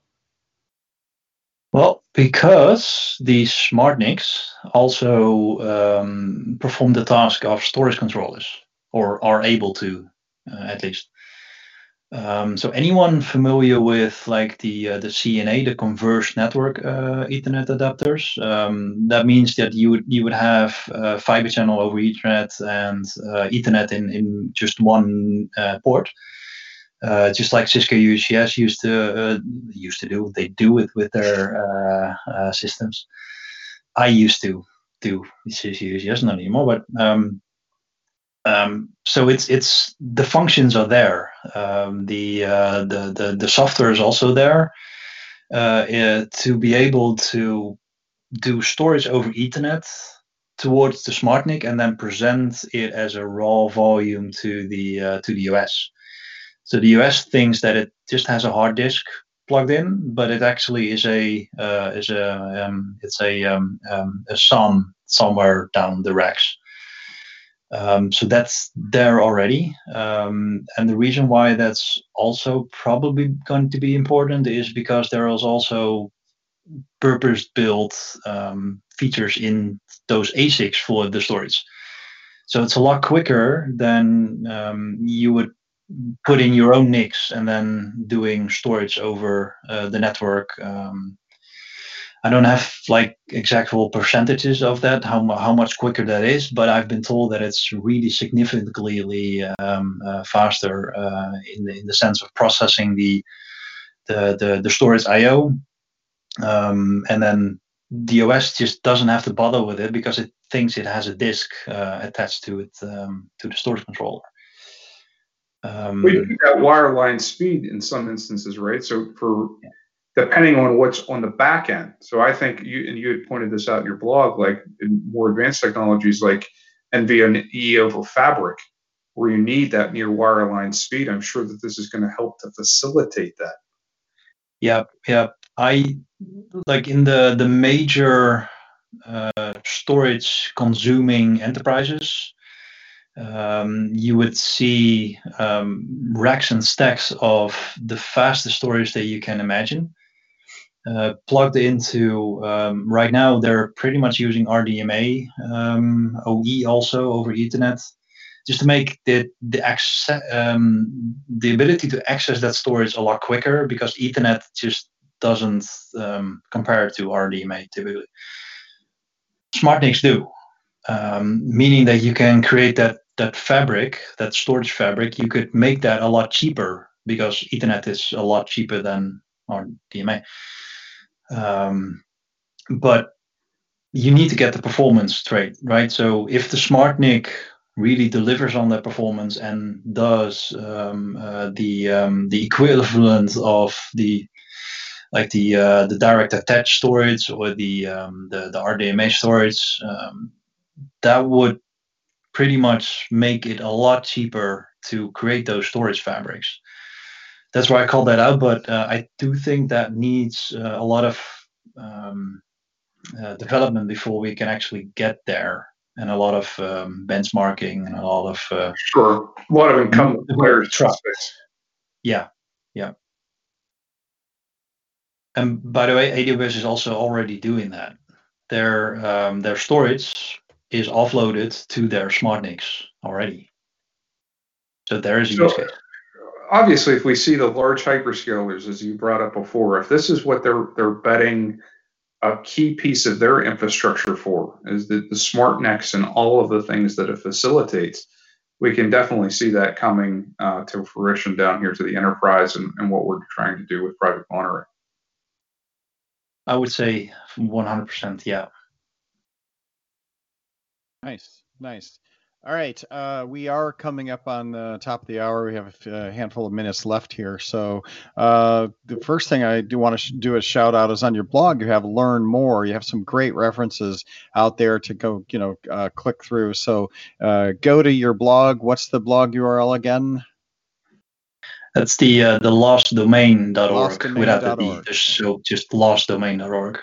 Well, because these smart NICs also um, perform the task of storage controllers, or are able to, uh, at least. Um, so anyone familiar with like the uh, the CNA, the converged network uh, Ethernet adapters, um, that means that you would you would have uh, fiber channel over Ethernet and uh, Ethernet in in just one uh, port. Uh, just like Cisco UCS used to used to do, they do it with their systems. I used to do Cisco UCS, not anymore, but um, um, so it's it's the functions are there. Um, the, uh, the the the software is also there uh, uh, to be able to do storage over Ethernet towards the SmartNIC and then present it as a raw volume to the uh, to the OS. So the US thinks that it just has a hard disk plugged in, but it actually is a uh, is a um, it's a um, um, a SAN somewhere down the racks. Um, so that's there already. Um, and the reason why that's also probably going to be important is because there is also purpose built um, features in those ASICs for the storage. So it's a lot quicker than you would put in your own NICs and then doing storage over uh, the network um, I don't have like exact percentages of that, how how much quicker that is, but I've been told that it's really significantly um, uh, faster uh, in the in the sense of processing the the the, the storage I/O, um, and then the OS just doesn't have to bother with it because it thinks it has a disk uh, attached to it um, to the storage controller. Um, we do that wireline speed in some instances, right? So for depending on what's on the back end. So I think you and you had pointed this out in your blog, like in more advanced technologies like NVMe over Fabric, where you need that near wireline speed. I'm sure that this is going to help to facilitate that. Yep, yep. I like in the the major uh, storage consuming enterprises. Um, you would see um, racks and stacks of the fastest storage that you can imagine uh, plugged into um, right now they're pretty much using RDMA um, OE also over Ethernet just to make the the access um, the ability to access that storage a lot quicker because Ethernet just doesn't um, compare to RDMA typically. smart SmartNICs do, um, meaning that you can create that that fabric, that storage fabric. You could make that a lot cheaper because Ethernet is a lot cheaper than RDMA. Um, but you need to get the performance straight, right? So if the SmartNIC really delivers on that performance and does um, uh, the um, the equivalent of the like the uh, the direct attach storage or the um, the, the RDMA storage, um, that would pretty much make it a lot cheaper to create those storage fabrics that's why I called that out. But uh, I do think that needs uh, a lot of um, uh, development before we can actually get there, and a lot of um, benchmarking and a lot of uh, sure, a lot of incumbent players. Trust. Yeah, yeah. And by the way, AWS is also already doing that. Their um, their storage is offloaded to their SmartNICs already. So there is a so, use case obviously, if we see the large hyperscalers, as you brought up before, if this is what they're they're betting a key piece of their infrastructure for is the, the smart NICs and all of the things that it facilitates, we can definitely see that coming uh, to fruition down here to the enterprise and, and what we're trying to do with private monitoring. I would say 100%, yeah. Nice, nice. All right, uh, we are coming up on the top of the hour. We have a handful of minutes left here. So uh, the first thing I do want to sh- do a shout out is on your blog. You have learn more. You have some great references out there to go, you know, uh, click through. So uh, go to your blog. What's the blog URL again? That's the uh, the lostdomain.org lostdomain. without the D. So just lostdomain.org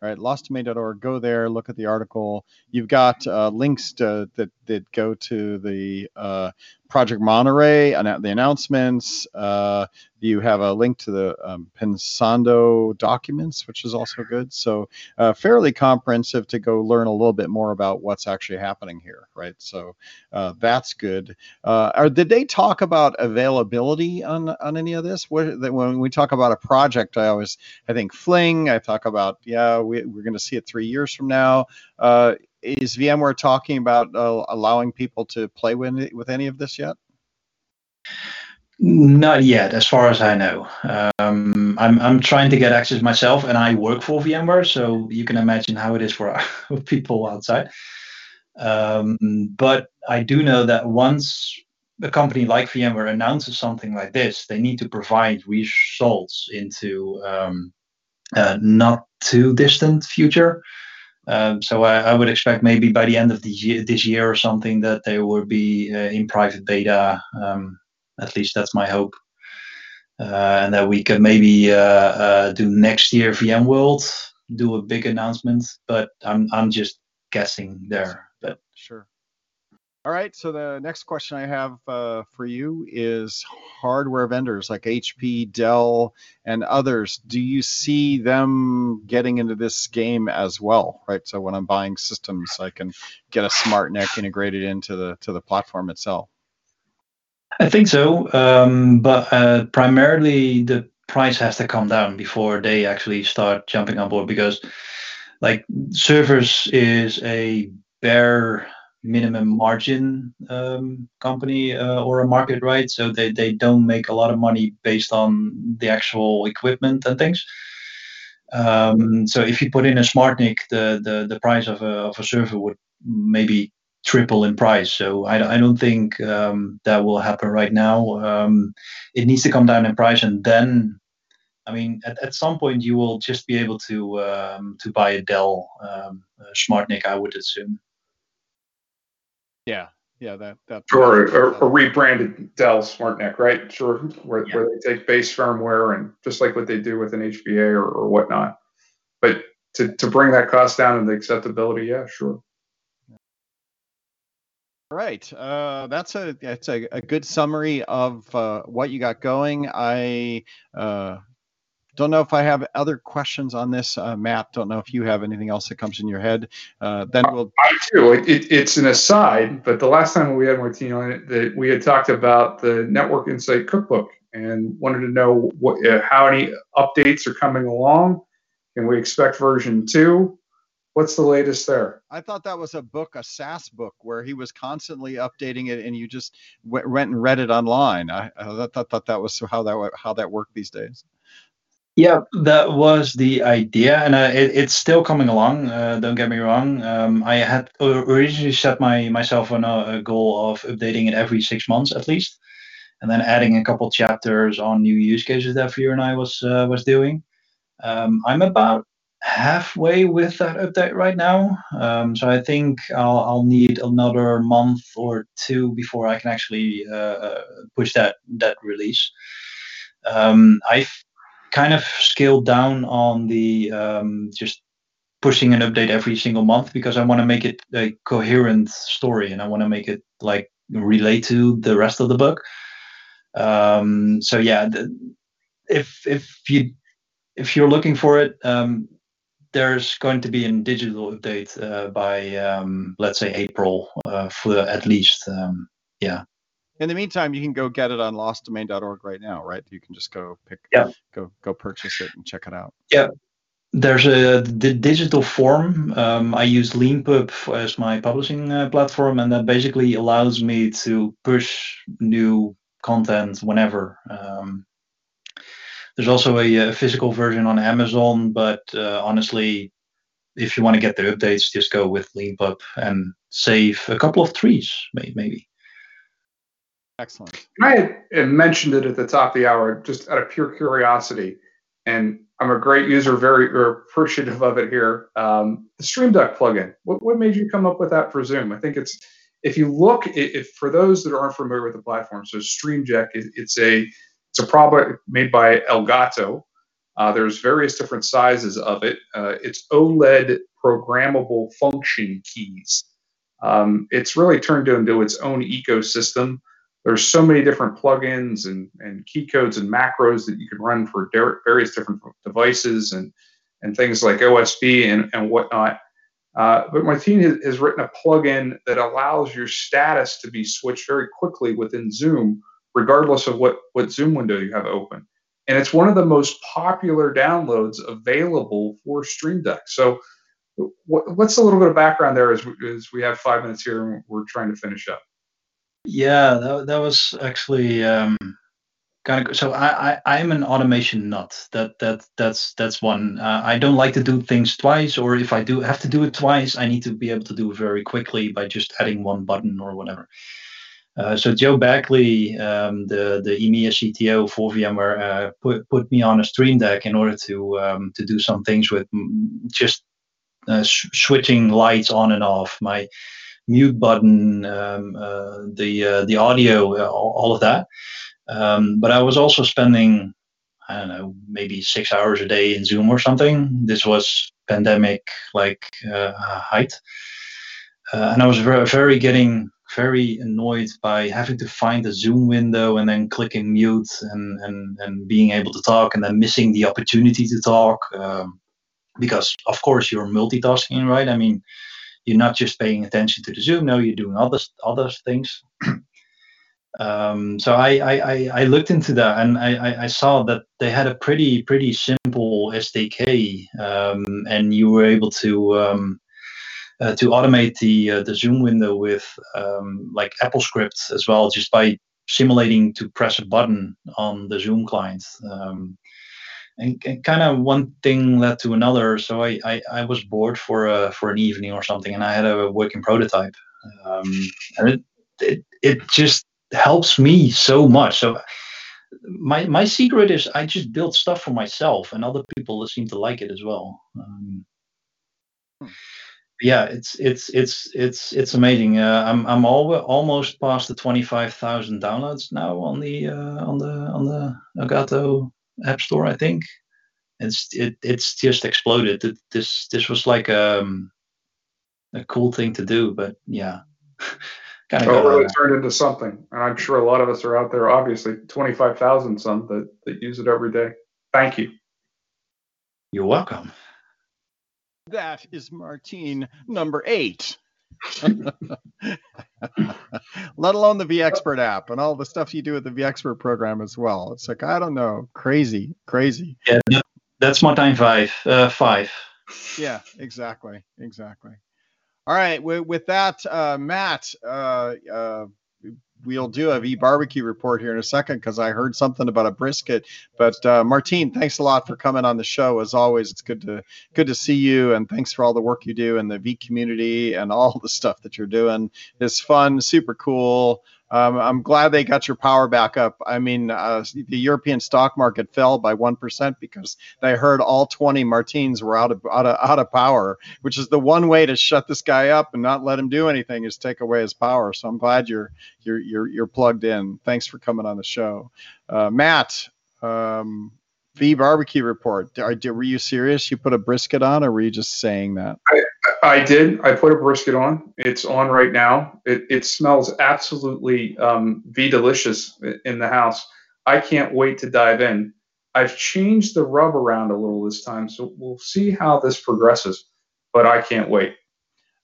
right? Lostdomain.org. Go there, look at the article. You've got uh, links to, that that go to the uh, Project Monterey, and the announcements. Uh, you have a link to the um, Pensando documents, which is also good. So uh, fairly comprehensive to go learn a little bit more about what's actually happening here, right? So uh, that's good. Uh, or did they talk about availability on on any of this? What, when we talk about a project, I always I think Fling. I talk about yeah, we, we're going to see it three years from now. Is VMware talking about uh, allowing people to play with with any of this yet? Not yet, as far as I know. Um, I'm I'm trying to get access myself, and I work for VMware, so you can imagine how it is for [LAUGHS] people outside. Um, but I do know that once a company like VMware announces something like this, they need to provide results into um, uh, not too distant future. Um, so I, I, would expect maybe by the end of the year, this year or something that they will be uh, in private beta. Um, at least that's my hope. Uh, and that we can maybe uh, uh do next year VMworld, do a big announcement. But I'm I'm just guessing there. But sure. All right. So the next question I have uh, for you is hardware vendors like HP, Dell, and others. Do you see them getting into this game as well? Right. So when I'm buying systems, I can get a smart neck integrated into the to the platform itself. I think so, um, but uh, primarily the price has to come down before they actually start jumping on board because, like, servers is a bare minimum margin um, company uh, or a market, right? So they, they don't make a lot of money based on the actual equipment and things. Um, so if you put in a SmartNIC, the, the, the price of a, of a server would maybe triple in price. So I, I don't think um, that will happen right now. Um, it needs to come down in price, and then, I mean, at, at some point you will just be able to um, to buy a Dell um, SmartNIC, I would assume. Yeah, yeah, that that. Sure, a, a rebranded Dell SmartNIC, right? Sure, where, yeah. where they take base firmware and just like what they do with an HBA or, or whatnot. But to, to bring that cost down and the acceptability, yeah, sure. All right, uh, that's a that's a, a good summary of uh, what you got going. I uh, don't know if I have other questions on this, uh, Matt. Don't know if you have anything else that comes in your head. Uh, then we'll. I do. It, it, it's an aside, but the last time we had Martin on it, that we had talked about the Network Insight Cookbook and wanted to know what, uh, how any updates are coming along. Can we expect version two? What's the latest there? I thought that was a book, a SaaS book, where he was constantly updating it, and you just went, went and read it online. I, I thought, thought that was how that how that worked these days. Yeah, that was the idea, and uh, it, it's still coming along. Uh, don't get me wrong. Um, I had originally set my myself on a, a, goal of updating it every six months at least, and then adding a couple chapters on new use cases that VRNI was uh, was doing. Um, I'm about halfway with that update right now, um, so I think I'll, I'll need another month or two before I can actually uh, uh, push that that release. Um, I've kind of scaled down on the um, just pushing an update every single month because I want to make it a coherent story and I want to make it like relate to the rest of the book. Um, so yeah, the, if if you if you're looking for it, um, there's going to be a digital update uh, by um, let's say April uh, for at least um, yeah in the meantime, you can go get it on lostdomain.org right now, right? You can just go pick, yeah. go go purchase it and check it out. Yeah, there's a the digital form. Um, I use Leanpub as my publishing uh, platform, and that basically allows me to push new content whenever. Um, there's also a, a, physical version on Amazon, but uh, honestly, if you want to get the updates, just go with Leanpub and save a couple of trees, maybe. Excellent. I had mentioned it at the top of the hour just out of pure curiosity, and I'm a great user, very appreciative of it here. Um, the Stream Deck plugin. What, what made you come up with that for Zoom? I think it's if you look, if for those that aren't familiar with the platform, so Stream Deck, it's a it's a product made by Elgato. Uh, there's various different sizes of it. Uh, it's OLED programmable function keys. Um, it's really turned into its own ecosystem there's so many different plugins and, and key codes and macros that you can run for various different devices and, and things like OSB and, and whatnot. Uh, but Martin has, has, written a plugin that allows your status to be switched very quickly within Zoom, regardless of what, what Zoom window you have open. And it's one of the most popular downloads available for Stream Deck. So, what, what's a little bit of background there as we, as we have five minutes here and we're trying to finish up? Yeah, that, that was actually um, kind of so. I, I I'm an automation nut. That that that's that's one. Uh, I don't like to do things twice, or if I do have to do it twice, I need to be able to do it very quickly by just adding one button or whatever. Uh, so Joe Baguley, um, the the EMEA CTO for VMware, uh, put put me on a Stream Deck in order to um, to do some things with just uh, switching lights on and off. My mute button, um, uh, the uh, the audio, uh, all of that. Um, but I was also spending, I don't know, maybe six hours a day in Zoom or something. This was pandemic like height, and I was very, very getting very annoyed by having to find the Zoom window and then clicking mute and and and being able to talk and then missing the opportunity to talk. Um, because of course you're multitasking, right? I mean, you're not just paying attention to the Zoom. No, you're doing other other things. [CLEARS THROAT] um, so I, I, I looked into that and I, I saw that they had a pretty pretty simple SDK, um, and you were able to um, uh, to automate the uh, the Zoom window with um, like AppleScript as well, just by simulating to press a button on the Zoom client. Um, and, and kind of one thing led to another. So I, I, I, was bored for a, for an evening or something, and I had a working prototype, um, and it, it it just helps me so much. So my my secret is I just build stuff for myself, and other people seem to like it as well. Um, yeah, it's it's it's it's it's amazing. Uh, I'm I'm al- almost past the twenty five thousand downloads now on the uh, on the on the Elgato App Store, I think. It's it it's just exploded. It, this this was like um, a cool thing to do, but yeah. [LAUGHS] kind of really turned into something. And I'm sure a lot of us are out there, obviously, 25,000 some that, that use it every day. Thank you. You're welcome. That is Martijn number eight. [LAUGHS] Let alone the vExpert app and all the stuff you do with the vExpert program as well. It's like I don't know, crazy, crazy. Yeah, that's Martijn five. Uh, five. Yeah, exactly, exactly. All right, with, with that, uh, Matt, uh, uh, we'll do a V barbecue report here in a second because I heard something about a brisket. But uh, Martijn, thanks a lot for coming on the show. As always, it's good to good to see you, and thanks for all the work you do in the V community and all the stuff that you're doing. It's fun, super cool. Um, I'm glad they got your power back up. I mean, uh, the European stock market fell by one percent because they heard all 20 Martijns were out of, out of out of power, which is the one way to shut this guy up and not let him do anything is take away his power. So I'm glad you're you're you're you're plugged in. Thanks for coming on the show, uh, Matt. Um, V barbecue report. Are, were you serious? You put a brisket on, or were you just saying that? I, I did. I put a brisket on. It's on right now. It, it smells absolutely um, V delicious in the house. I can't wait to dive in. I've changed the rub around a little this time, so we'll see how this progresses. But I can't wait.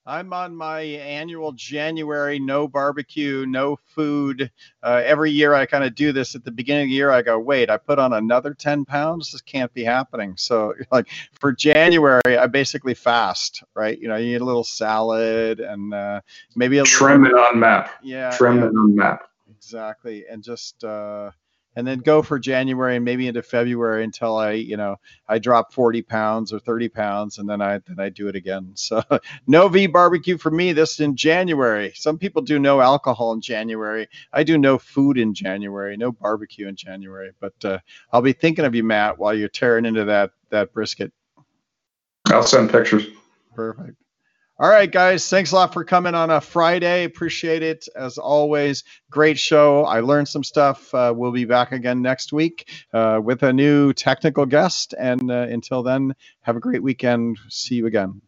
I'm on my annual January no barbecue, no food. Uh, every year I kind of do this at the beginning of the year. I go, wait, I put on another 10 pounds. This can't be happening. So, [LAUGHS] like for January, I basically fast, right? You know, you eat a little salad and uh, maybe a trim little, it on map. Yeah. Trim yeah, it on map. Exactly. And just, uh, and then go for January and maybe into February until I, you know, I drop 40 pounds or 30 pounds, and then I then I do it again. [LAUGHS] So no V barbecue for me. This in January. Some people do no alcohol in January. I do no food in January, no barbecue in January. But uh, I'll be thinking of you, Matt, while you're tearing into that that brisket. I'll send pictures. Perfect. All right, guys. Thanks a lot for coming on a Friday. Appreciate it as always. Great show. I learned some stuff. Uh, we'll be back again next week uh, with a new technical guest. And uh, until then, have a great weekend. See you again.